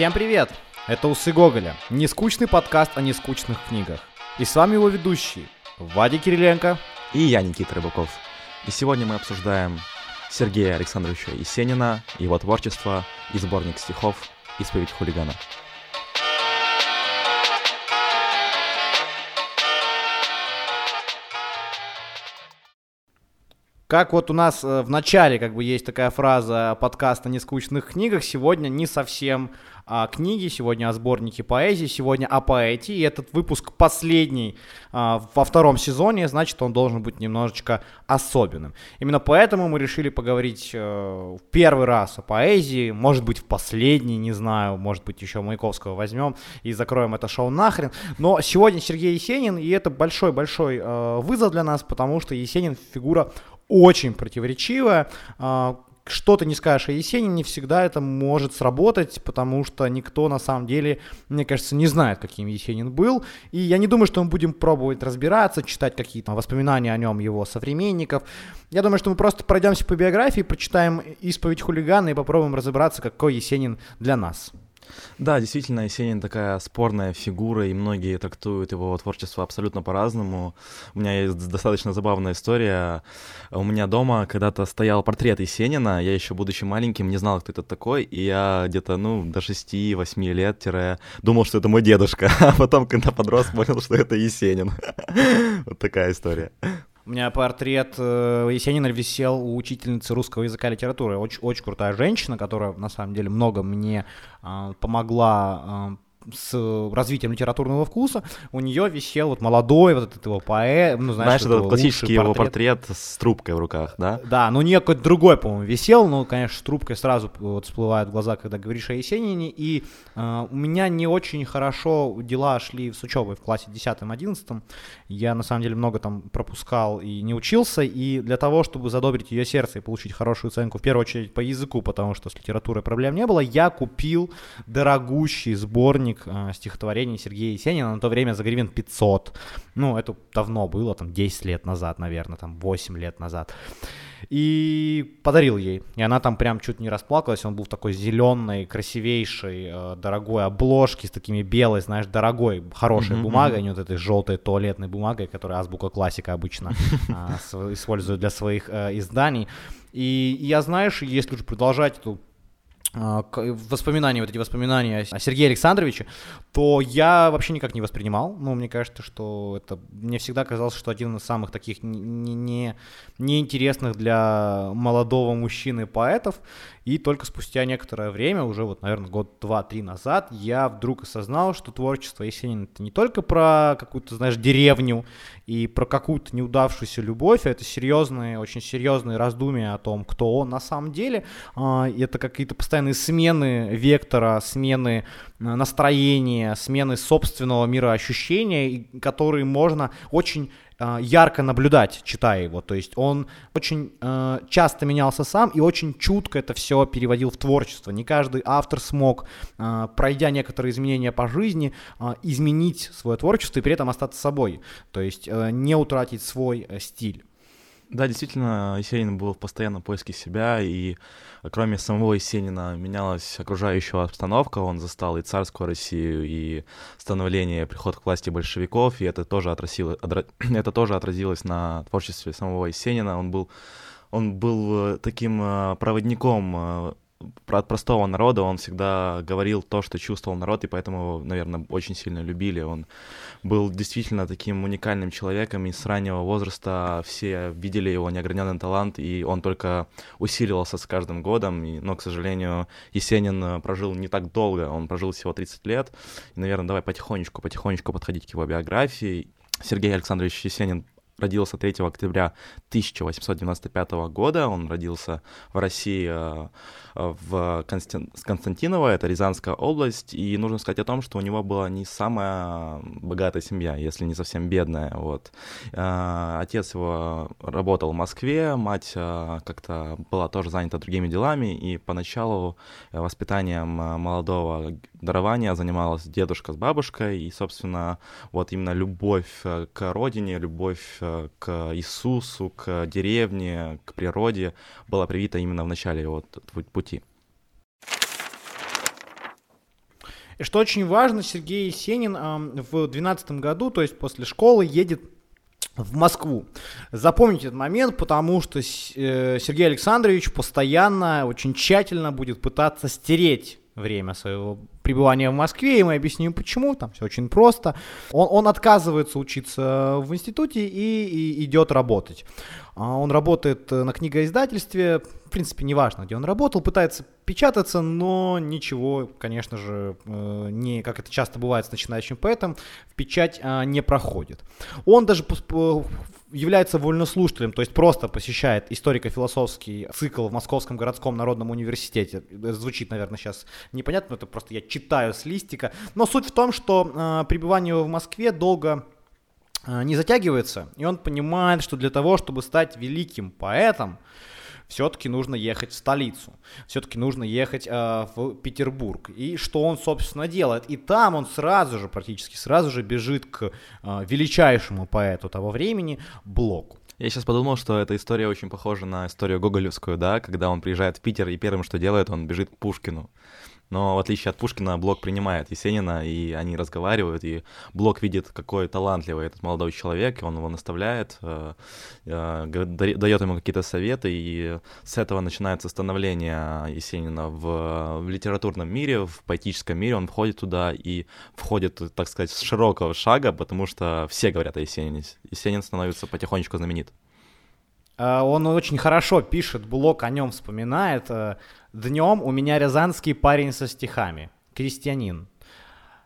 Всем привет! Это Усы Гоголя, нескучный подкаст о нескучных книгах. И с вами его ведущий Вадя Кириленко и я, Никита Рыбаков. И сегодня мы обсуждаем Сергея Александровича Есенина, его творчество и сборник стихов «Исповедь хулигана». Как вот у нас э, в начале как бы есть такая фраза подкаста о нескучных книгах, сегодня не совсем о книге, сегодня о сборнике поэзии, сегодня о поэте, и этот выпуск последний а, во втором сезоне, значит, он должен быть немножечко особенным. Именно поэтому мы решили поговорить э, в первый раз о поэзии, может быть, в последний, не знаю, может быть, еще Маяковского возьмем и закроем это шоу нахрен. Но сегодня Сергей Есенин, и это большой-большой э, вызов для нас, потому что Есенин фигура очень противоречивая. А, что ты не скажешь о Есенине, не всегда это может сработать, потому что никто на самом деле, мне кажется, не знает, каким Есенин был. И я не думаю, что мы будем пробовать разбираться, читать какие-то воспоминания о нем его современников. Я думаю, что мы просто пройдемся по биографии, прочитаем «Исповедь хулигана» и попробуем разобраться, какой Есенин для нас. Да, действительно, Есенин такая спорная фигура, и многие трактуют его творчество абсолютно по-разному. У меня есть достаточно забавная история. У меня дома когда-то стоял портрет Есенина, я еще будучи маленьким не знал, кто это такой, и я где-то, ну, до 6-8 лет думал, что это мой дедушка, а потом, когда подрос, понял, что это Есенин. Вот такая история. У меня портрет э, Есенина висел у учительницы русского языка и литературы. Очень, очень крутая женщина, которая на самом деле много мне э, помогла э, с развитием литературного вкуса, у нее висел вот молодой вот этот его поэт, ну, знаешь, знаешь это классический его портрет. с трубкой в руках, да? Да, но у нее какой-то другой, по-моему, висел, ну, конечно, с трубкой сразу вот всплывают в глаза, когда говоришь о Есенине, и э, у меня не очень хорошо дела шли с учебой в классе 10-11, я, на самом деле, много там пропускал и не учился, и для того, чтобы задобрить ее сердце и получить хорошую оценку, в первую очередь по языку, потому что с литературой проблем не было, я купил дорогущий сборник сборник э, стихотворений Сергея Есенина на то время за гривен 500. Ну, это давно было, там 10 лет назад, наверное, там 8 лет назад. И подарил ей. И она там прям чуть не расплакалась. Он был в такой зеленой, красивейшей, э, дорогой обложке с такими белой, знаешь, дорогой, хорошей mm-hmm, бумагой, mm-hmm. не вот этой желтой туалетной бумагой, которую азбука классика обычно э, использует для своих э, изданий. И я, знаешь, если уже продолжать эту а, воспоминания, вот эти воспоминания о Сергее Александровиче, то я вообще никак не воспринимал. Ну, мне кажется, что это... Мне всегда казалось, что один из самых таких не, не, неинтересных для молодого мужчины поэтов. И только спустя некоторое время, уже вот, наверное, год два-три назад, я вдруг осознал, что творчество Есенина это не только про какую-то, знаешь, деревню и про какую-то неудавшуюся любовь, это серьезные, очень серьезные раздумья о том, кто он на самом деле. А, это какие-то постоянные смены вектора, смены настроения, смены собственного мира ощущения, которые можно очень э, ярко наблюдать, читая его. То есть он очень э, часто менялся сам и очень чутко это все переводил в творчество. Не каждый автор смог, э, пройдя некоторые изменения по жизни, э, изменить свое творчество и при этом остаться собой. То есть э, не утратить свой э, стиль. Да, действительно, Есенин был в постоянном поиске себя, и кроме самого Есенина менялась окружающая обстановка, он застал и царскую Россию, и становление, приход к власти большевиков, и это тоже, отразило, это тоже отразилось на творчестве самого Есенина, он был, он был э, таким э, проводником э, от простого народа он всегда говорил то, что чувствовал народ, и поэтому, наверное, очень сильно любили. Он был действительно таким уникальным человеком, и с раннего возраста все видели его неограненный талант, и он только усиливался с каждым годом. И, но, к сожалению, Есенин прожил не так долго, он прожил всего 30 лет. И, наверное, давай потихонечку, потихонечку подходить к его биографии. Сергей Александрович Есенин родился 3 октября 1895 года. Он родился в России э, в Констан... Константиново, это Рязанская область, и нужно сказать о том, что у него была не самая богатая семья, если не совсем бедная, вот. Э, отец его работал в Москве, мать э, как-то была тоже занята другими делами, и поначалу воспитанием молодого дарования занималась дедушка с бабушкой, и, собственно, вот именно любовь к родине, любовь к Иисусу, к деревне, к природе была привита именно в начале его пути. И что очень важно, Сергей Есенин в 2012 году, то есть после школы, едет в Москву. Запомните этот момент, потому что э, Сергей Александрович постоянно, очень тщательно будет пытаться стереть время своего пребывания в Москве, и мы объясним почему, там все очень просто. Он, он отказывается учиться в институте и, и идет работать. А он работает на книгоиздательстве, в принципе, неважно, где он работал, пытается печататься, но ничего, конечно же, э, не, как это часто бывает с начинающим поэтом, в печать а, не проходит. Он даже является вольнослушателем, то есть просто посещает историко-философский цикл в Московском городском народном университете. Звучит, наверное, сейчас непонятно, это просто я читаю с листика. Но суть в том, что э, пребывание в Москве долго э, не затягивается, и он понимает, что для того, чтобы стать великим поэтом, все-таки нужно ехать в столицу, все-таки нужно ехать э, в Петербург. И что он, собственно, делает? И там он сразу же, практически сразу же бежит к э, величайшему поэту того времени Блоку. Я сейчас подумал, что эта история очень похожа на историю Гоголевскую, да, когда он приезжает в Питер и первым, что делает, он бежит к Пушкину. Но в отличие от Пушкина, Блок принимает Есенина, и они разговаривают, и Блок видит, какой талантливый этот молодой человек, и он его наставляет, э, э, дает ему какие-то советы, и с этого начинается становление Есенина в, в литературном мире, в поэтическом мире, он входит туда и входит, так сказать, с широкого шага, потому что все говорят о Есенине. Есенин становится потихонечку знаменит. Э, он очень хорошо пишет, Блок о нем вспоминает. Днем у меня рязанский парень со стихами. Крестьянин.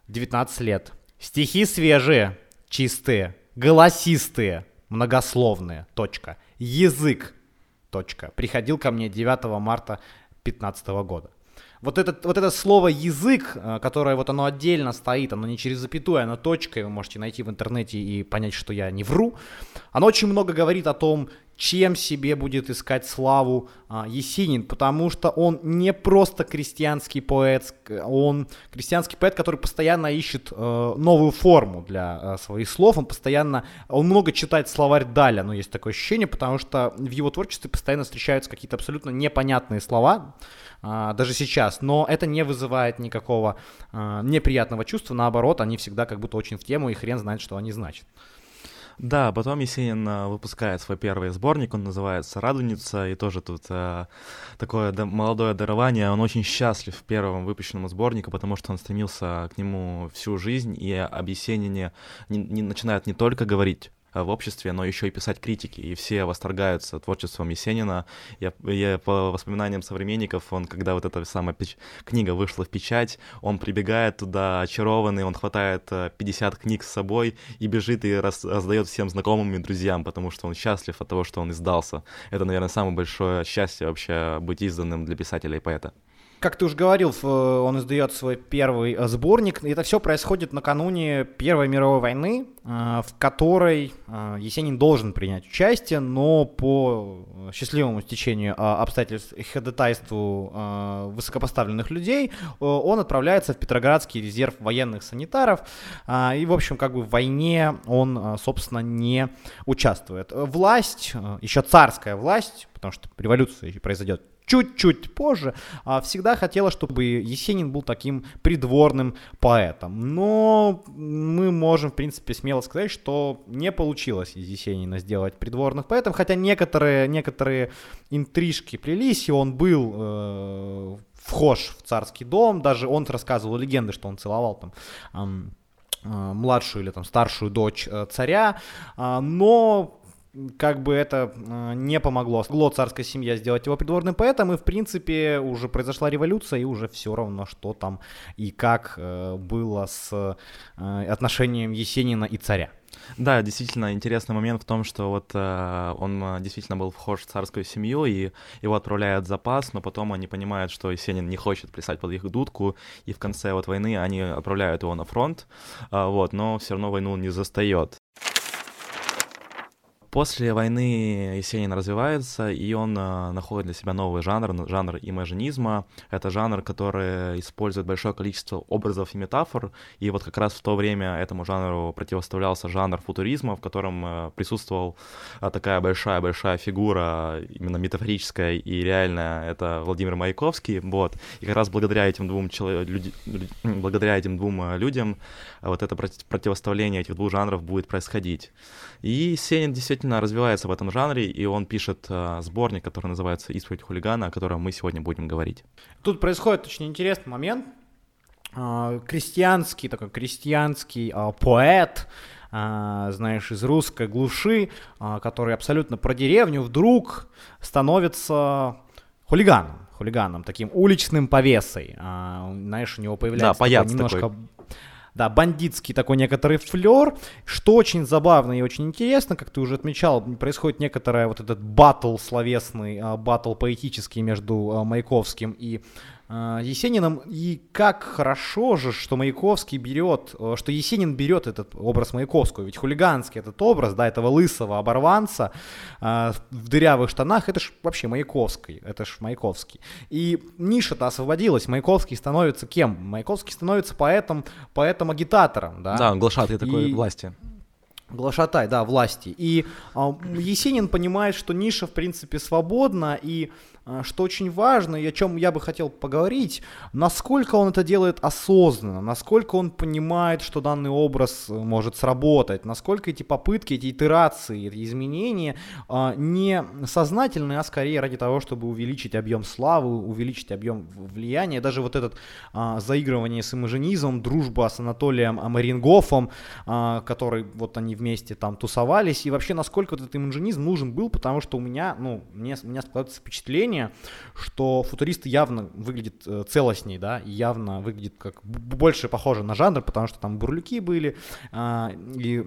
19 лет. Стихи свежие, чистые, голосистые, многословные. Точка. Язык. Точка. Приходил ко мне 9 марта 2015 года. Вот, этот, вот это слово язык, э, которое вот оно отдельно стоит, оно не через запятую, оно точкой, вы можете найти в интернете и понять, что я не вру, оно очень много говорит о том, чем себе будет искать славу а, Есенин, потому что он не просто крестьянский поэт, он крестьянский поэт, который постоянно ищет э, новую форму для э, своих слов, он постоянно, он много читает словарь Даля, но есть такое ощущение, потому что в его творчестве постоянно встречаются какие-то абсолютно непонятные слова, даже сейчас, но это не вызывает никакого э, неприятного чувства, наоборот, они всегда как будто очень в тему, и хрен знает, что они значат. Да, потом Есенин э, выпускает свой первый сборник, он называется «Радуница», и тоже тут э, такое да, молодое дарование. Он очень счастлив первым выпущенному сборнику, потому что он стремился к нему всю жизнь, и об Есенине не, не начинает не только говорить в обществе, но еще и писать критики, и все восторгаются творчеством Есенина. Я, я по воспоминаниям современников, он, когда вот эта самая печ... книга вышла в печать, он прибегает туда очарованный, он хватает 50 э, книг с собой и бежит и раз, раздает всем знакомым и друзьям, потому что он счастлив от того, что он издался. Это, наверное, самое большое счастье вообще быть изданным для писателя и поэта как ты уже говорил, он издает свой первый э, сборник. И это все происходит накануне Первой мировой войны, э, в которой э, Есенин должен принять участие, но по счастливому стечению обстоятельств и ходатайству высокопоставленных людей он отправляется в Петроградский резерв военных санитаров. И, в общем, как бы в войне он, собственно, не участвует. Власть, еще царская власть, потому что революция произойдет чуть-чуть позже, а, всегда хотела, чтобы Есенин был таким придворным поэтом. Но мы можем, в принципе, смело сказать, что не получилось из Есенина сделать придворных поэтом, хотя некоторые, некоторые интрижки плелись, и он был э, вхож в царский дом, даже он рассказывал легенды, что он целовал там э, младшую или там старшую дочь э, царя, э, но как бы это э, не помогло. Смогло царская семья сделать его придворным поэтом, и в принципе уже произошла революция, и уже все равно, что там и как э, было с э, отношением Есенина и царя. Да, действительно интересный момент в том, что вот э, он действительно был вхож в царскую семью, и его отправляют в запас, но потом они понимают, что Есенин не хочет плясать под их дудку, и в конце вот войны они отправляют его на фронт, э, вот, но все равно войну не застает После войны Есенин развивается, и он э, находит для себя новый жанр, жанр имажинизма. Это жанр, который использует большое количество образов и метафор, и вот как раз в то время этому жанру противоставлялся жанр футуризма, в котором э, присутствовал э, такая большая-большая фигура, именно метафорическая и реальная, это Владимир Маяковский, вот. И как раз благодаря этим двум, чело... люди... благодаря этим двум людям вот это противоставление этих двух жанров будет происходить. И Сенин действительно развивается в этом жанре, и он пишет э, сборник, который называется «Исповедь хулигана», о котором мы сегодня будем говорить. Тут происходит очень интересный момент. Э, крестьянский, такой крестьянский э, поэт, э, знаешь, из русской глуши, который абсолютно про деревню, вдруг становится хулиганом хулиганом, таким уличным повесой. А, знаешь, у него появляется да, немножко такой да, бандитский такой некоторый флер, что очень забавно и очень интересно, как ты уже отмечал, происходит некоторая вот этот батл словесный, а, батл поэтический между а, Маяковским и Есениным. И как хорошо же, что Маяковский берет, э, что Есенин берет этот образ Маяковского. Ведь хулиганский этот образ, да, этого лысого оборванца э, в дырявых штанах, это ж вообще Маяковский, это ж Маяковский. И ниша-то освободилась, Маяковский становится кем? Маяковский становится поэтом, поэтом-агитатором, да? Да, глашатый такой и... власти. Глашатай, да, власти. И э, Есенин понимает, что ниша, в принципе, свободна, и а, что очень важно и о чем я бы хотел поговорить, насколько он это делает осознанно, насколько он понимает, что данный образ э, может сработать, насколько эти попытки, эти итерации, эти изменения а, не сознательные, а скорее ради того, чтобы увеличить объем славы, увеличить объем влияния. Даже вот этот а, заигрывание с имажинизмом, дружба с Анатолием Марингофом, который вот они вместе там тусовались, и вообще насколько этот имажинизм нужен был, потому что у меня, ну, мне, у меня складывается впечатление, что футуристы явно выглядит э, целостней, да, явно выглядит как больше похоже на жанр, потому что там бурлюки были, а, и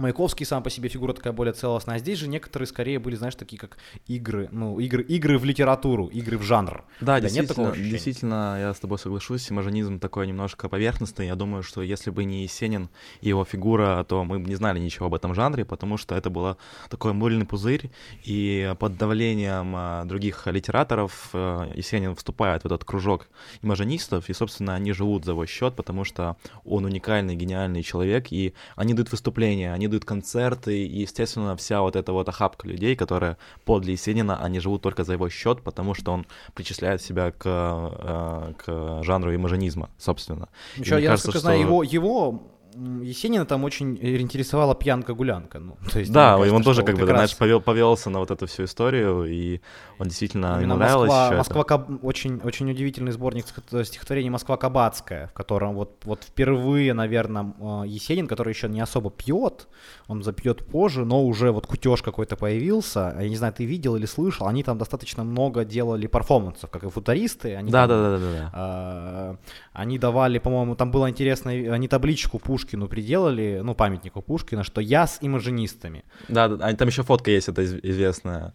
Маяковский сам по себе фигура такая более целостная, а здесь же некоторые скорее были, знаешь, такие как игры, ну, игры, игры в литературу, игры в жанр. Да, действительно, нет действительно, я с тобой соглашусь, имажинизм такой немножко поверхностный, я думаю, что если бы не Есенин и его фигура, то мы бы не знали ничего об этом жанре, потому что это было такой мыльный пузырь, и под давлением а, других литераторов а, Есенин вступает в этот кружок имажинистов, и, собственно, они живут за его счет, потому что он уникальный, гениальный человек, и они дают выступления, они дают концерты, и, естественно, вся вот эта вот охапка людей, которые подле Есенина, они живут только за его счет, потому что он причисляет себя к, э, к жанру имажинизма, собственно. Еще, я кажется, что... знаю, его, его Есенина там очень интересовала пьянка-гулянка. Ну, то есть, да, кажется, он тоже как бы, раз... знаешь, повел, повелся на вот эту всю историю, и он действительно Именно ему нравилось Москва, Москва Каб... очень, очень удивительный сборник стихотворений «Москва Кабацкая», в котором вот, вот впервые, наверное, э, Есенин, который еще не особо пьет, он запьет позже, но уже вот кутеж какой-то появился, я не знаю, ты видел или слышал, они там достаточно много делали перформансов, как и футуристы. Они да, там, да, да, да, да. Они давали, по-моему, там было интересно, они табличку Пушкину приделали, ну, памятнику Пушкина, что я с имажинистами. Да, да там еще фотка есть, это известная.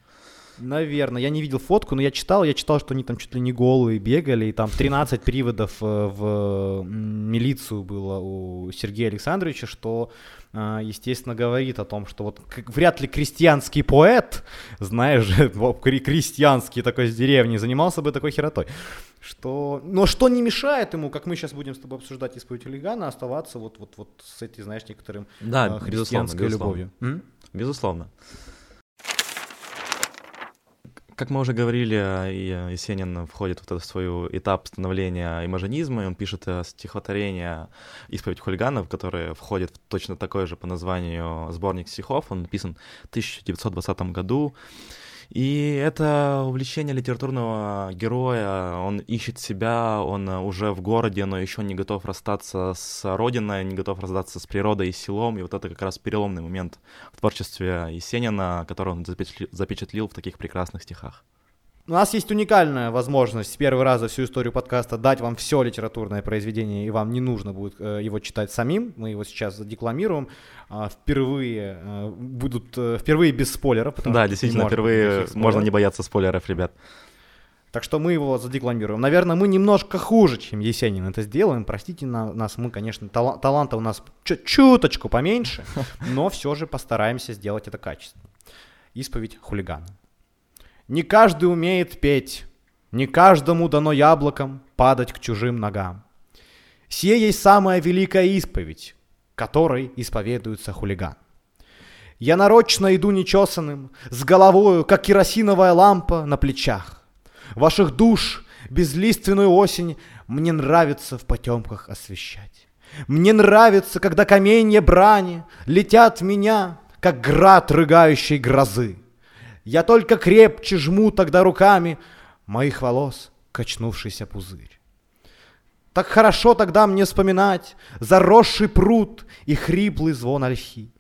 Наверное, я не видел фотку, но я читал, я читал, что они там чуть ли не голые бегали, и там 13 приводов э, в милицию было у Сергея Александровича, что, э, естественно, говорит о том, что вот вряд ли крестьянский поэт, знаешь, крестьянский такой с деревни, занимался бы такой херотой. Что... Но что не мешает ему, как мы сейчас будем с тобой обсуждать исповедь хулигана, оставаться вот, вот, вот с этой, знаешь, некоторым да, э, христианской безусловно, любовью. Безусловно. безусловно. Как мы уже говорили, Есенин входит в этот свой этап становления имажинизма, и он пишет э, стихотворение «Исповедь хулиганов», которое входит в точно такой же по названию сборник стихов. Он написан в 1920 году. И это увлечение литературного героя, он ищет себя, он уже в городе, но еще не готов расстаться с родиной, не готов расстаться с природой и селом, и вот это как раз переломный момент в творчестве Есенина, который он запечатлил в таких прекрасных стихах. У нас есть уникальная возможность с первого раза всю историю подкаста дать вам все литературное произведение, и вам не нужно будет э, его читать самим. Мы его сейчас задекламируем. А, впервые э, будут э, впервые без спойлеров. Да, действительно, впервые можно не бояться спойлеров, ребят. Так что мы его задекламируем. Наверное, мы немножко хуже, чем Есенин это сделаем. Простите на, нас, мы, конечно, тал- таланта у нас чуть чуточку поменьше, но все же постараемся сделать это качественно. Исповедь хулигана. Не каждый умеет петь, не каждому дано яблоком падать к чужим ногам. Сие есть самая великая исповедь, которой исповедуется хулиган. Я нарочно иду нечесанным, с головою, как керосиновая лампа на плечах. Ваших душ, безлиственную осень, мне нравится в потемках освещать. Мне нравится, когда каменья брани летят в меня, как град рыгающей грозы. Я только крепче жму тогда руками моих волос качнувшийся пузырь. Так хорошо тогда мне вспоминать заросший пруд и хриплый звон ольхи,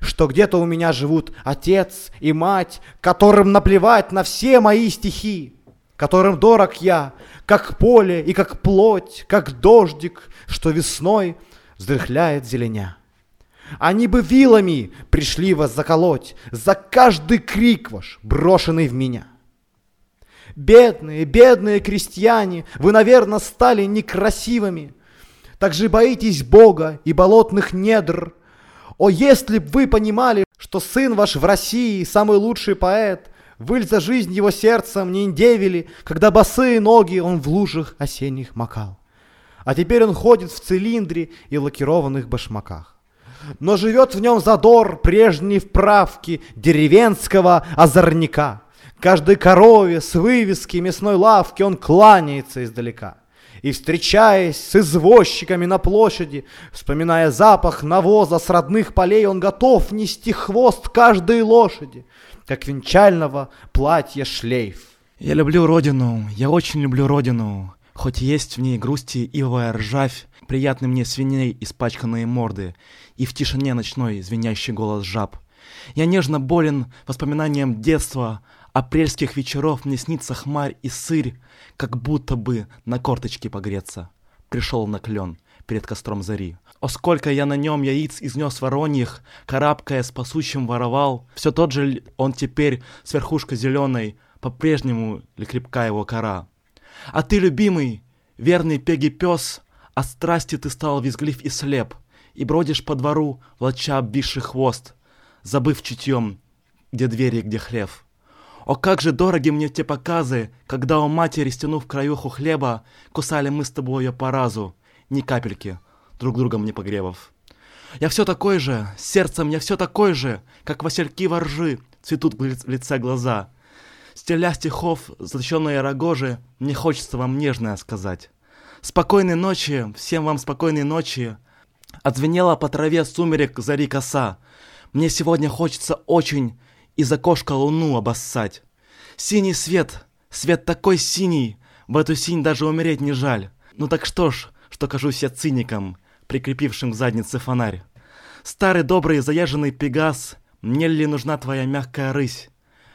что где-то у меня живут отец и мать, которым наплевать на все мои стихи, которым дорог я, как поле и как плоть, как дождик, что весной вздрыхляет зеленя. Они бы вилами пришли вас заколоть за каждый крик ваш, брошенный в меня. Бедные, бедные крестьяне, вы, наверное, стали некрасивыми. Так же боитесь Бога и болотных недр. О, если б вы понимали, что сын ваш в России самый лучший поэт, вы за жизнь его сердцем не индевили, когда босые ноги он в лужах осенних макал. А теперь он ходит в цилиндре и лакированных башмаках. Но живет в нем задор прежней вправки деревенского озорника – Каждой корове с вывески мясной лавки он кланяется издалека. И, встречаясь с извозчиками на площади, вспоминая запах навоза с родных полей, он готов нести хвост каждой лошади, как венчального платья шлейф. Я люблю родину, я очень люблю родину, хоть есть в ней грусти ивовая ржавь, приятны мне свиней испачканные морды, и в тишине ночной звенящий голос жаб. Я нежно болен воспоминанием детства, Апрельских вечеров мне снится хмарь и сырь, Как будто бы на корточке погреться. Пришел на клен перед костром зари. О, сколько я на нем яиц изнес вороньих, Карабкая с пасущим воровал. Все тот же он теперь с верхушкой зеленой, По-прежнему ли крепка его кора. А ты, любимый, верный пеги пес, От страсти ты стал визглив и слеп, И бродишь по двору, влача обвисший хвост, Забыв чутьем, где двери где хлев. О, как же дороги мне те показы, когда у матери, стянув краюху хлеба, кусали мы с тобой ее по разу, ни капельки, друг другом не погребов. Я все такой же, сердцем я все такой же, как васильки воржи, цветут в лице глаза. Стеля стихов, злощенные рогожи, мне хочется вам нежное сказать. Спокойной ночи, всем вам спокойной ночи. Отзвенела по траве сумерек зари коса. Мне сегодня хочется очень из окошка луну обоссать. Синий свет, свет такой синий, в эту синь даже умереть не жаль. Ну так что ж, что кажусь я циником, прикрепившим к заднице фонарь. Старый добрый заяженный пегас, мне ли нужна твоя мягкая рысь?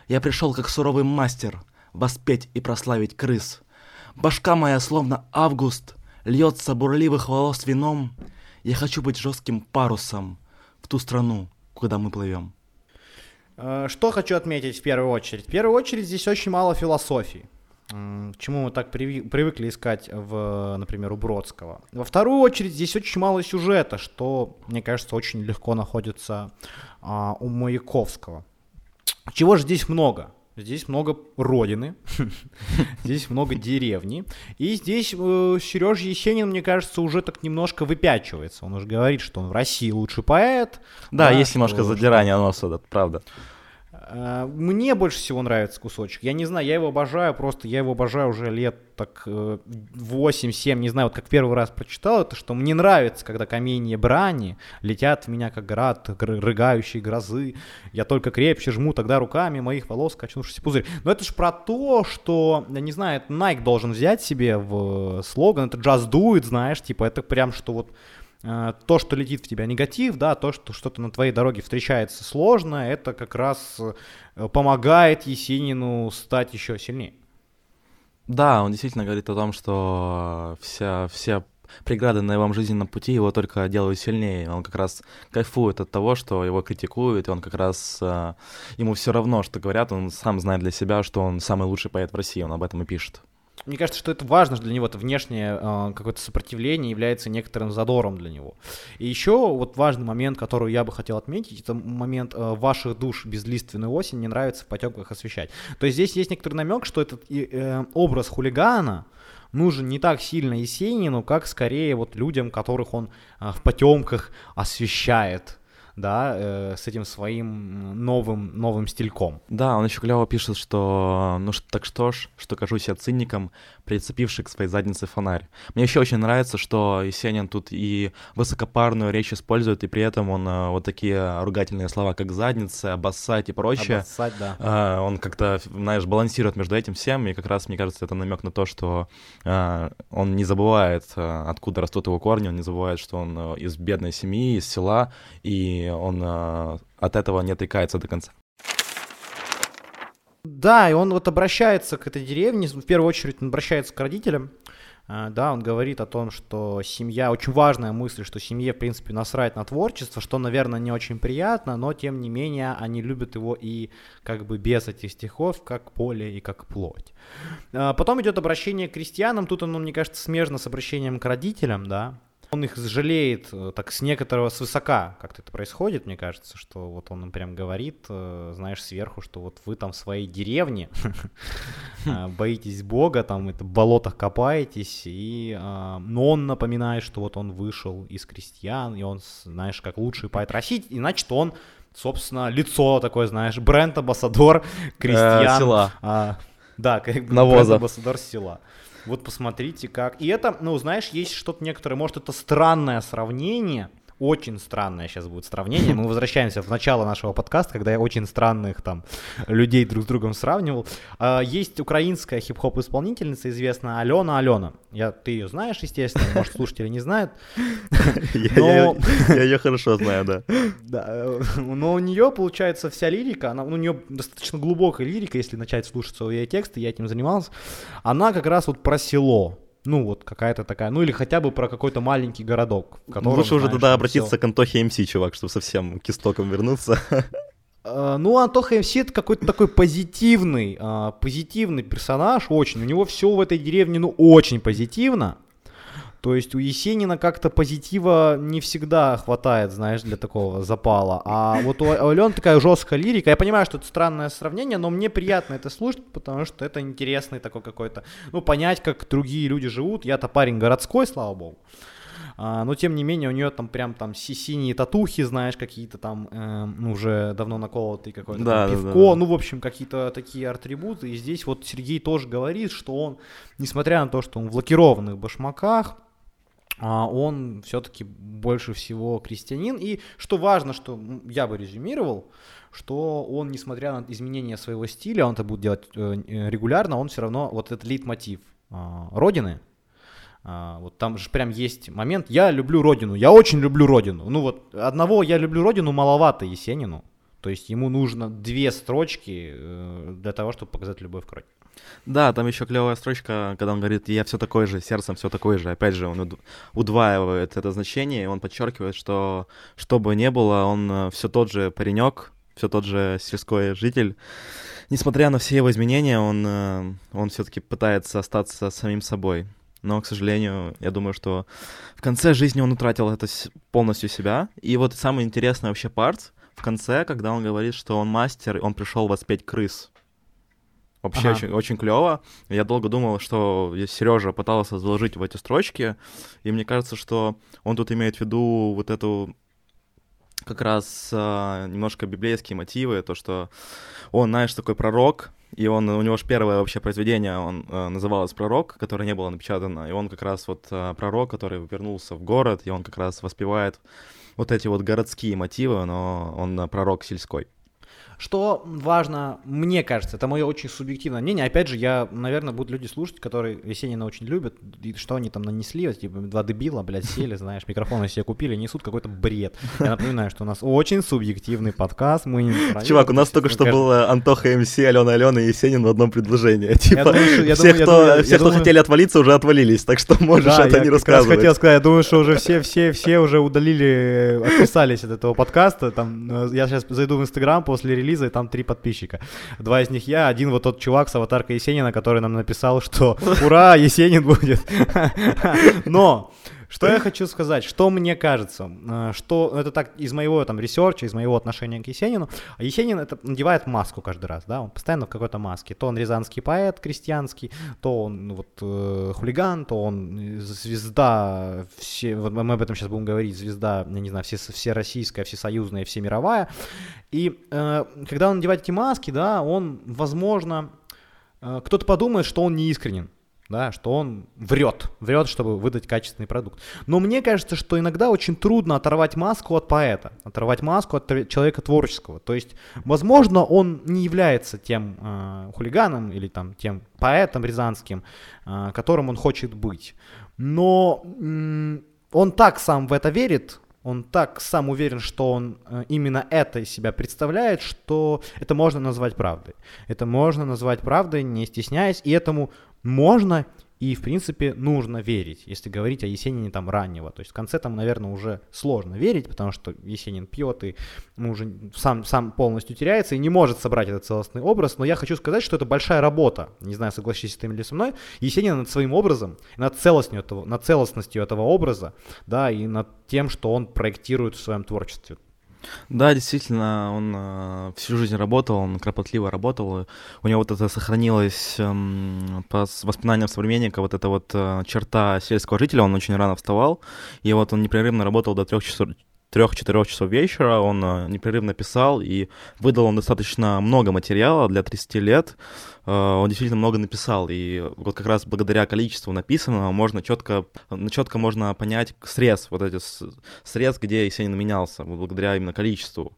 Я пришел как суровый мастер, воспеть и прославить крыс. Башка моя словно август, льется бурливых волос вином. Я хочу быть жестким парусом в ту страну, куда мы плывем. Э, что хочу отметить в первую очередь? В первую очередь здесь очень мало философии. К чему мы так привыкли искать, в, например, у Бродского. Во вторую очередь здесь очень мало сюжета, что, мне кажется, очень легко находится а, у Маяковского. Чего же здесь много? Здесь много родины, здесь много деревни. И здесь э, Сереж Есенин, мне кажется, уже так немножко выпячивается. Он уже говорит, что он в России лучший поэт. Да, да есть немножко задирание носа, да, правда. Э, мне больше всего нравится кусочек. Я не знаю, я его обожаю, просто я его обожаю уже лет так 8-7, э, не знаю, вот как первый раз прочитал это, что мне нравится, когда каменья брани летят в меня, как град, рыгающие грозы. Я только крепче жму тогда руками моих волос, качнувшийся пузырь. Но это же про то, что, я не знаю, Nike должен взять себе в слоган, это just do it, знаешь, типа это прям, что вот Э, то, что летит в тебя негатив, да, то, что что-то на твоей дороге встречается сложно, это как раз э, помогает Есенину стать еще сильнее. Да, он действительно говорит о том, что вся, вся преграды на его жизненном пути его только делают сильнее. Он как раз кайфует от того, что его критикуют, и он как раз э, ему все равно, что говорят, он сам знает для себя, что он самый лучший поэт в России, он об этом и пишет. Мне кажется, что это важно для него, это внешнее э, какое-то сопротивление является некоторым задором для него. И еще вот важный момент, который я бы хотел отметить, это момент э, ваших душ безлиственной осень не нравится в потемках освещать. То есть здесь есть некоторый намек, что этот э, образ хулигана, нужен не так сильно Есенину, как скорее вот людям, которых он э, в потемках освещает да, э, с этим своим новым, новым стильком. Да, он еще клево пишет, что ну так что ж, что кажусь я циником, прицепивший к своей заднице фонарь. Мне еще очень нравится, что Есенин тут и высокопарную речь использует, и при этом он э, вот такие ругательные слова, как задница, обоссать и прочее. Обоссать, да. Э, он как-то, знаешь, балансирует между этим всем, и как раз, мне кажется, это намек на то, что э, он не забывает, э, откуда растут его корни, он не забывает, что он э, из бедной семьи, из села, и он э, от этого не отрекается до конца. Да, и он вот обращается к этой деревне, в первую очередь он обращается к родителям, а, да, он говорит о том, что семья, очень важная мысль, что семье, в принципе, насрать на творчество, что, наверное, не очень приятно, но, тем не менее, они любят его и как бы без этих стихов, как поле и как плоть. А, потом идет обращение к крестьянам, тут оно, мне кажется, смежно с обращением к родителям, да, он их жалеет э, так с некоторого свысока, как-то это происходит, мне кажется, что вот он им прям говорит, э, знаешь, сверху, что вот вы там в своей деревне э, боитесь Бога, там это в болотах копаетесь, и, но он напоминает, что вот он вышел из крестьян, и он, знаешь, как лучший поэт России, и значит он, собственно, лицо такое, знаешь, бренд-амбассадор крестьян. Села. А, да, как бы бренд-амбассадор села. Вот посмотрите как. И это, ну, знаешь, есть что-то некоторое, может, это странное сравнение, очень странное сейчас будет сравнение. Мы возвращаемся в начало нашего подкаста, когда я очень странных там людей друг с другом сравнивал. А, есть украинская хип-хоп исполнительница, известная Алена Алена. Я, ты ее знаешь, естественно, может, слушатели не знают. Я ее хорошо знаю, да. Да, э, но у нее, получается, вся лирика, она, у нее достаточно глубокая лирика, если начать слушать ее тексты, я этим занимался. Она как раз вот про село, ну, вот какая-то такая, ну или хотя бы про какой-то маленький городок. В котором, Лучше уже тогда обратиться все... к Антохе МС, чувак, чтобы совсем к истокам вернуться. Uh, ну, Антоха МС это какой-то такой позитивный, uh, позитивный персонаж, очень. У него все в этой деревне, ну, очень позитивно. То есть у Есенина как-то позитива не всегда хватает, знаешь, для такого запала. А вот у Алены такая жесткая лирика. Я понимаю, что это странное сравнение, но мне приятно это слушать, потому что это интересный такой какой-то... Ну, понять, как другие люди живут. Я-то парень городской, слава богу. А, но тем не менее у нее там прям там синие татухи, знаешь, какие-то там э, уже давно наколотые какое-то да, пивко, да, да. ну в общем какие-то такие атрибуты. И здесь вот Сергей тоже говорит, что он, несмотря на то, что он в лакированных башмаках, он все-таки больше всего крестьянин. И что важно, что я бы резюмировал, что он, несмотря на изменение своего стиля, он это будет делать э, э, регулярно, он все равно, вот этот лейтмотив а, Родины, а, вот там же прям есть момент, я люблю Родину, я очень люблю Родину. Ну вот одного я люблю Родину маловато Есенину, то есть ему нужно две строчки э, для того, чтобы показать любовь к Родине. Да, там еще клевая строчка, когда он говорит, я все такой же, сердцем все такой же. Опять же, он удваивает это значение, и он подчеркивает, что что бы ни было, он э, все тот же паренек, все тот же сельской житель. Несмотря на все его изменения, он, э, он все-таки пытается остаться самим собой. Но, к сожалению, я думаю, что в конце жизни он утратил это полностью себя. И вот самый интересный вообще парт в конце, когда он говорит, что он мастер, он пришел воспеть крыс. Вообще ага. очень, очень клево. Я долго думал, что Сережа пытался заложить в эти строчки, и мне кажется, что он тут имеет в виду вот эту как раз а, немножко библейские мотивы, то, что он, знаешь, такой пророк, и он, у него же первое вообще произведение, он а, называлось «Пророк», которое не было напечатано, и он как раз вот а, пророк, который вернулся в город, и он как раз воспевает вот эти вот городские мотивы, но он пророк сельской. Что важно, мне кажется, это мое очень субъективное мнение. Опять же, я, наверное, будут люди слушать, которые Есенина очень любят, и что они там нанесли, типа два дебила, блядь, сели, знаешь, микрофоны себе купили, несут какой-то бред. Я напоминаю, что у нас очень субъективный подкаст, мы не Чувак, у нас только что был Антоха МС, Алена Алена и Есенин в одном предложении. Типа, все, кто, все, кто хотели отвалиться, уже отвалились, так что можешь это не рассказывать. хотел сказать, я думаю, что уже все, все, все уже удалили, отписались от этого подкаста. Там, э, я сейчас зайду в Инстаграм после релиза, релиза, и там три подписчика. Два из них я, один вот тот чувак с аватаркой Есенина, который нам написал, что ура, Есенин будет. Но что я хочу сказать, что мне кажется, э, что это так из моего там research а, из моего отношения к Есенину. Есенин это надевает маску каждый раз, да, он постоянно в какой-то маске. То он рязанский поэт крестьянский, то он ну, вот э, хулиган, то он звезда, все, вот мы об этом сейчас будем говорить, звезда, я не знаю, все, все российская, всесоюзная, всемировая. И э, когда он надевает эти маски, да, он, возможно, э, кто-то подумает, что он не искренен да, что он врет, врет, чтобы выдать качественный продукт. Но мне кажется, что иногда очень трудно оторвать маску от поэта, оторвать маску от человека творческого. То есть, возможно, он не является тем э, хулиганом или там тем поэтом рязанским, э, которым он хочет быть. Но э, он так сам в это верит, он так сам уверен, что он э, именно это из себя представляет, что это можно назвать правдой. Это можно назвать правдой, не стесняясь, и этому можно и, в принципе, нужно верить, если говорить о Есенине там раннего. То есть в конце там, наверное, уже сложно верить, потому что Есенин пьет и уже сам, сам полностью теряется и не может собрать этот целостный образ. Но я хочу сказать, что это большая работа, не знаю, согласитесь ты или со мной, Есенин над своим образом, над целостностью этого, над целостностью этого образа, да, и над тем, что он проектирует в своем творчестве. Да, действительно, он э, всю жизнь работал, он кропотливо работал. У него вот это сохранилось э, по воспоминаниям современника, вот эта вот э, черта сельского жителя, он очень рано вставал, и вот он непрерывно работал до трех часов, трех-четырех часов вечера он э, непрерывно писал, и выдал он достаточно много материала для 30 лет. Э, он действительно много написал, и вот как раз благодаря количеству написанного можно четко, четко можно понять срез, вот эти срез, где Есенин менялся, благодаря именно количеству.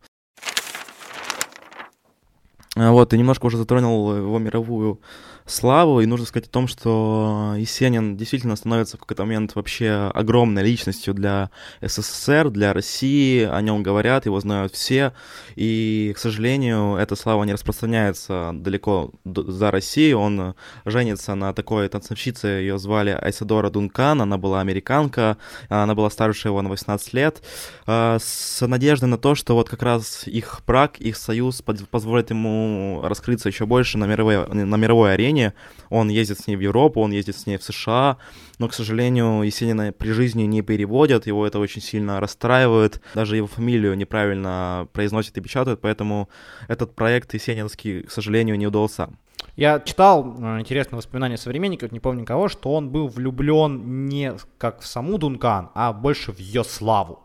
Э, вот, ты немножко уже затронул его мировую славу, и нужно сказать о том, что Есенин действительно становится в какой-то момент вообще огромной личностью для СССР, для России, о нем говорят, его знают все, и, к сожалению, эта слава не распространяется далеко за Россию, он женится на такой танцовщице, ее звали Айсадора Дункан, она была американка, она была старше его на 18 лет, а, с надеждой на то, что вот как раз их брак, их союз позволит ему раскрыться еще больше на мировой, на мировой арене, Украине, он ездит с ней в Европу, он ездит с ней в США, но, к сожалению, Есенина при жизни не переводят, его это очень сильно расстраивает, даже его фамилию неправильно произносят и печатают, поэтому этот проект Есенинский, к сожалению, не удался. Я читал э, интересные воспоминания современников, не помню кого, что он был влюблен не как в саму Дункан, а больше в ее славу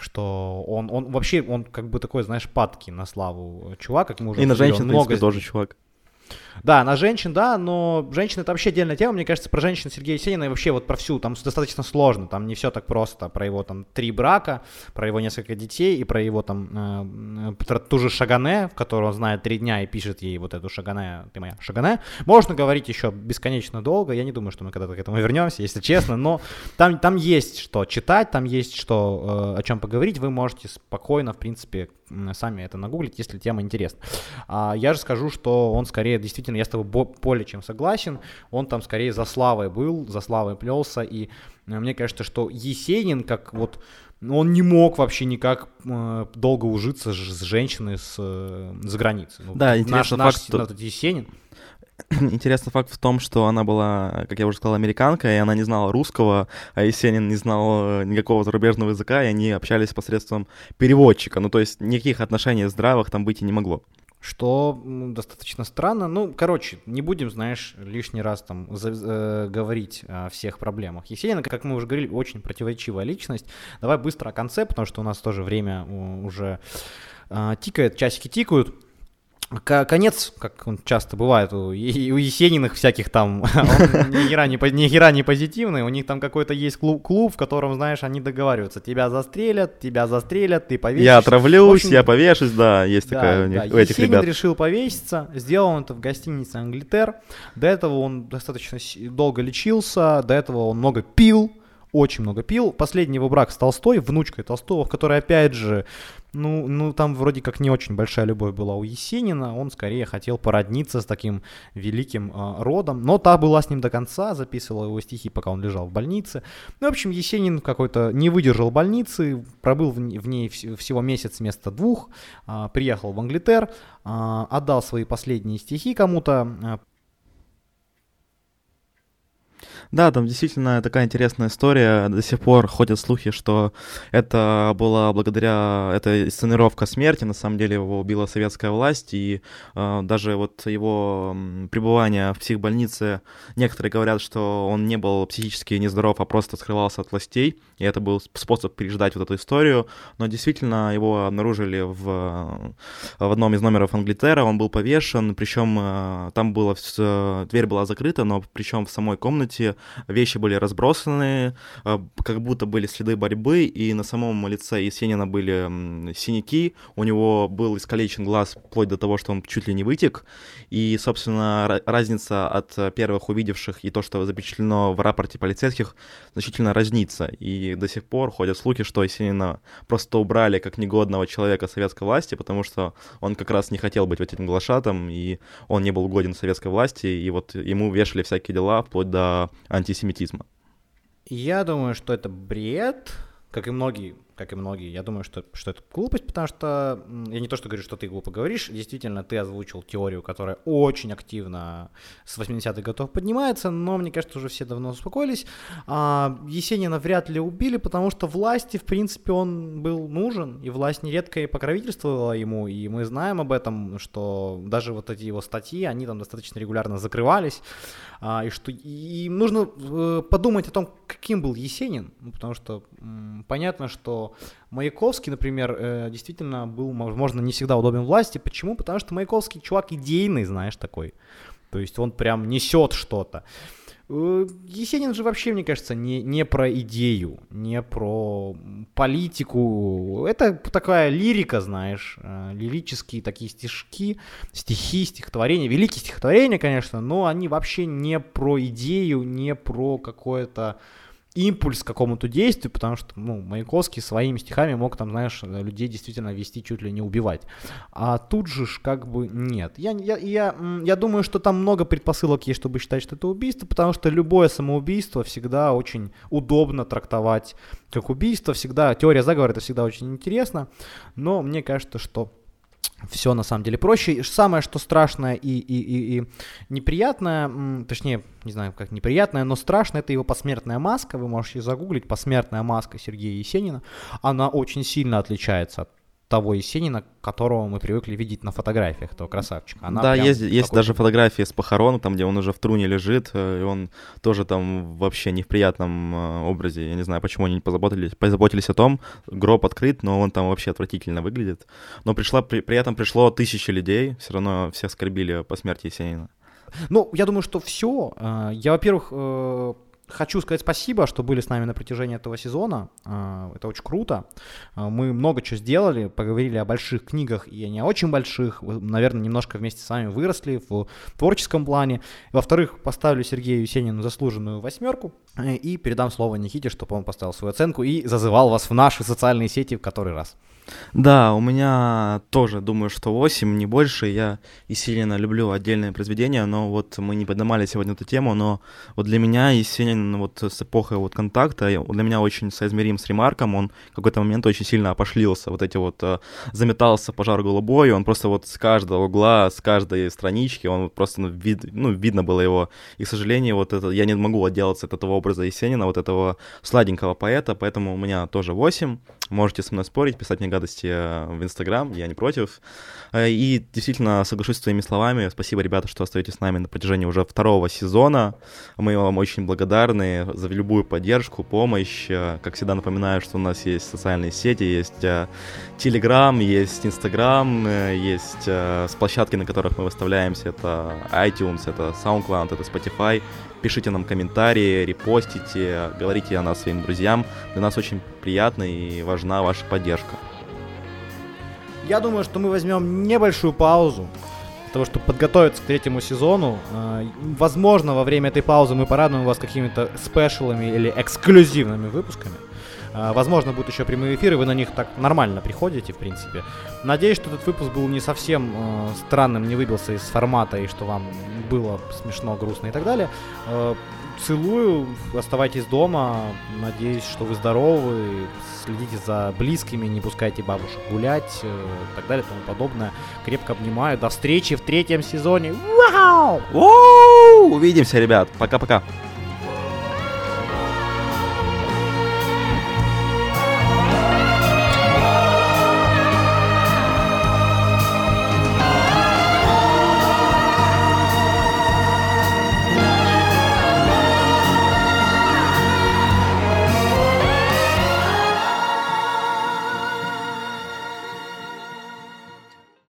что он, он вообще, он как бы такой, знаешь, падкий на славу чувак, как мы уже И на женщин, много в принципе, тоже чувак. Да, на женщин, да, но женщины это вообще отдельная тема. Мне кажется, про женщин Сергея Есенина и вообще вот про всю, там достаточно сложно. Там не все так просто. Про его там три брака, про его несколько детей и про его там э, ту же Шагане, в которой он знает три дня и пишет ей вот эту Шагане, ты моя Шагане. Можно говорить еще бесконечно долго. Я не думаю, что мы когда-то к этому вернемся, если честно, но там, там есть что читать, там есть что, э, о чем поговорить. Вы можете спокойно, в принципе, сами это нагуглить, если тема интересна. А я же скажу, что он скорее действительно действительно, я с тобой более чем согласен. Он там скорее за славой был, за славой плелся. И э, мне кажется, что Есенин, как вот он не мог вообще никак э, долго ужиться с женщиной с, э, с границы. Ну, да, интересный наш, факт, наш, что... Есенин. Интересный факт в том, что она была, как я уже сказал, американка, и она не знала русского, а Есенин не знал э, никакого зарубежного языка, и они общались посредством переводчика. Ну, то есть никаких отношений здравых там быть и не могло что достаточно странно. Ну, короче, не будем, знаешь, лишний раз там э, говорить о всех проблемах. Есенин, как мы уже говорили, очень противоречивая личность. Давай быстро о конце, потому что у нас тоже время уже э, тикает, часики тикают конец, как он часто бывает у, у Есениных всяких там, ни хера не, ни хера не позитивный, у них там какой-то есть клуб, клуб, в котором, знаешь, они договариваются, тебя застрелят, тебя застрелят, ты повесишься. Я отравлюсь, общем, я повешусь, да, есть да, такая у, них, да. у этих Есенин ребят. решил повеситься, сделал он это в гостинице Англитер, до этого он достаточно долго лечился, до этого он много пил, очень много пил. Последний его брак с Толстой, внучкой Толстого, которая, опять же, ну, ну, там вроде как не очень большая любовь была у Есенина, он скорее хотел породниться с таким великим э, родом, но та была с ним до конца, записывала его стихи, пока он лежал в больнице. Ну, в общем, Есенин какой-то не выдержал больницы, пробыл в, в ней вс- всего месяц вместо двух, э, приехал в Англитер, э, отдал свои последние стихи кому-то, э, Да, там действительно такая интересная история. До сих пор ходят слухи, что это была благодаря... Это сценировка смерти, на самом деле его убила советская власть, и э, даже вот его пребывание в психбольнице, некоторые говорят, что он не был психически нездоров, а просто скрывался от властей, и это был способ переждать вот эту историю, но действительно его обнаружили в, в одном из номеров Англитера, он был повешен, причем э, там было, дверь была закрыта, но причем в самой комнате вещи были разбросаны, э, как будто были следы борьбы, и на самом лице Есенина были синяки, у него был искалечен глаз вплоть до того, что он чуть ли не вытек, и, собственно, разница от первых увидевших и то, что запечатлено в рапорте полицейских, значительно разнится, и до сих пор ходят слухи, что Есенина просто убрали как негодного человека советской власти, потому что он как раз не хотел быть вот этим глашатом, и он не был угоден советской власти, и вот ему вешали всякие дела, вплоть до антисемитизма? Я думаю, что это бред, как и многие как и многие, я думаю, что, что это глупость, потому что я не то, что говорю, что ты глупо говоришь, действительно, ты озвучил теорию, которая очень активно с 80-х годов поднимается, но мне кажется, уже все давно успокоились. А, Есенина вряд ли убили, потому что власти, в принципе, он был нужен, и власть нередко и покровительствовала ему, и мы знаем об этом, что даже вот эти его статьи, они там достаточно регулярно закрывались, а, и что и нужно э, подумать о том, каким был Есенин, ну, потому что м, понятно, что Маяковский, например, э, действительно был, возможно, не всегда удобен власти. Почему? Потому что Маяковский чувак идейный, знаешь, такой. То есть он прям несет что-то. Э, Есенин же вообще, мне кажется, не, не про идею, не про политику. Это такая лирика, знаешь, э, лирические такие стишки, стихи, стихотворения. Великие стихотворения, конечно, но они вообще не про идею, не про какое-то импульс к какому-то действию, потому что, ну, Маяковский своими стихами мог там, знаешь, людей действительно вести чуть ли не убивать. А тут же ж как бы нет. Я, я, я, я думаю, что там много предпосылок есть, чтобы считать, что это убийство, потому что любое самоубийство всегда очень удобно трактовать как убийство, всегда, теория заговора это всегда очень интересно, но мне кажется, что все на самом деле проще. Самое, что страшное и, и, и, и неприятное, точнее, не знаю, как неприятное, но страшное, это его посмертная маска. Вы можете загуглить посмертная маска Сергея Есенина. Она очень сильно отличается от того Есенина, которого мы привыкли видеть на фотографиях этого красавчика. Она да, есть, есть даже фотографии с похорон, там, где он уже в труне лежит, э, и он тоже там вообще не в приятном э, образе. Я не знаю, почему они не позаботились, позаботились о том. Гроб открыт, но он там вообще отвратительно выглядит. Но пришла, при, при этом пришло тысячи людей, все равно все скорбили по смерти Есенина. Ну, я думаю, что все. Э, я, во-первых, Хочу сказать спасибо, что были с нами на протяжении этого сезона. А, это очень круто. А, мы много чего сделали, поговорили о больших книгах и не очень больших. Наверное, немножко вместе с вами выросли в творческом плане. Во-вторых, поставлю Сергею Есенину заслуженную восьмерку. Э, и передам слово Никите, чтобы он поставил свою оценку и зазывал вас в наши социальные сети в который раз. Да, у меня тоже, думаю, что 8, не больше. Я Есенина люблю отдельные произведения, но вот мы не поднимали сегодня эту тему, но вот для меня Есенин вот с эпохой вот контакта, для меня очень соизмерим с Ремарком, он в какой-то момент очень сильно опошлился, вот эти вот э, заметался пожар голубой, он просто вот с каждого угла, с каждой странички, он просто, ну, вид, ну видно было его, и, к сожалению, вот это, я не могу отделаться от этого образа Есенина, вот этого сладенького поэта, поэтому у меня тоже 8, можете со мной спорить, писать мне гадости э, в Инстаграм, я не против. Э, и действительно соглашусь с твоими словами. Спасибо, ребята, что остаетесь с нами на протяжении уже второго сезона. Мы вам очень благодарны за любую поддержку, помощь. Э, как всегда напоминаю, что у нас есть социальные сети, есть Telegram, есть Instagram, есть с площадки, на которых мы выставляемся. Это iTunes, это SoundCloud, это Spotify пишите нам комментарии, репостите, говорите о нас своим друзьям. Для нас очень приятно и важна ваша поддержка. Я думаю, что мы возьмем небольшую паузу, того, чтобы подготовиться к третьему сезону. Э, возможно, во время этой паузы мы порадуем вас какими-то спешалами или эксклюзивными выпусками. Э, возможно, будут еще прямые эфиры, вы на них так нормально приходите, в принципе. Надеюсь, что этот выпуск был не совсем э, странным, не выбился из формата, и что вам было смешно, грустно и так далее. Э, целую, оставайтесь дома, надеюсь, что вы здоровы, следите за близкими, не пускайте бабушек гулять, э, и так далее, и тому подобное. Крепко обнимаю, до встречи в третьем сезоне. Вау! Увидимся, ребят, пока-пока.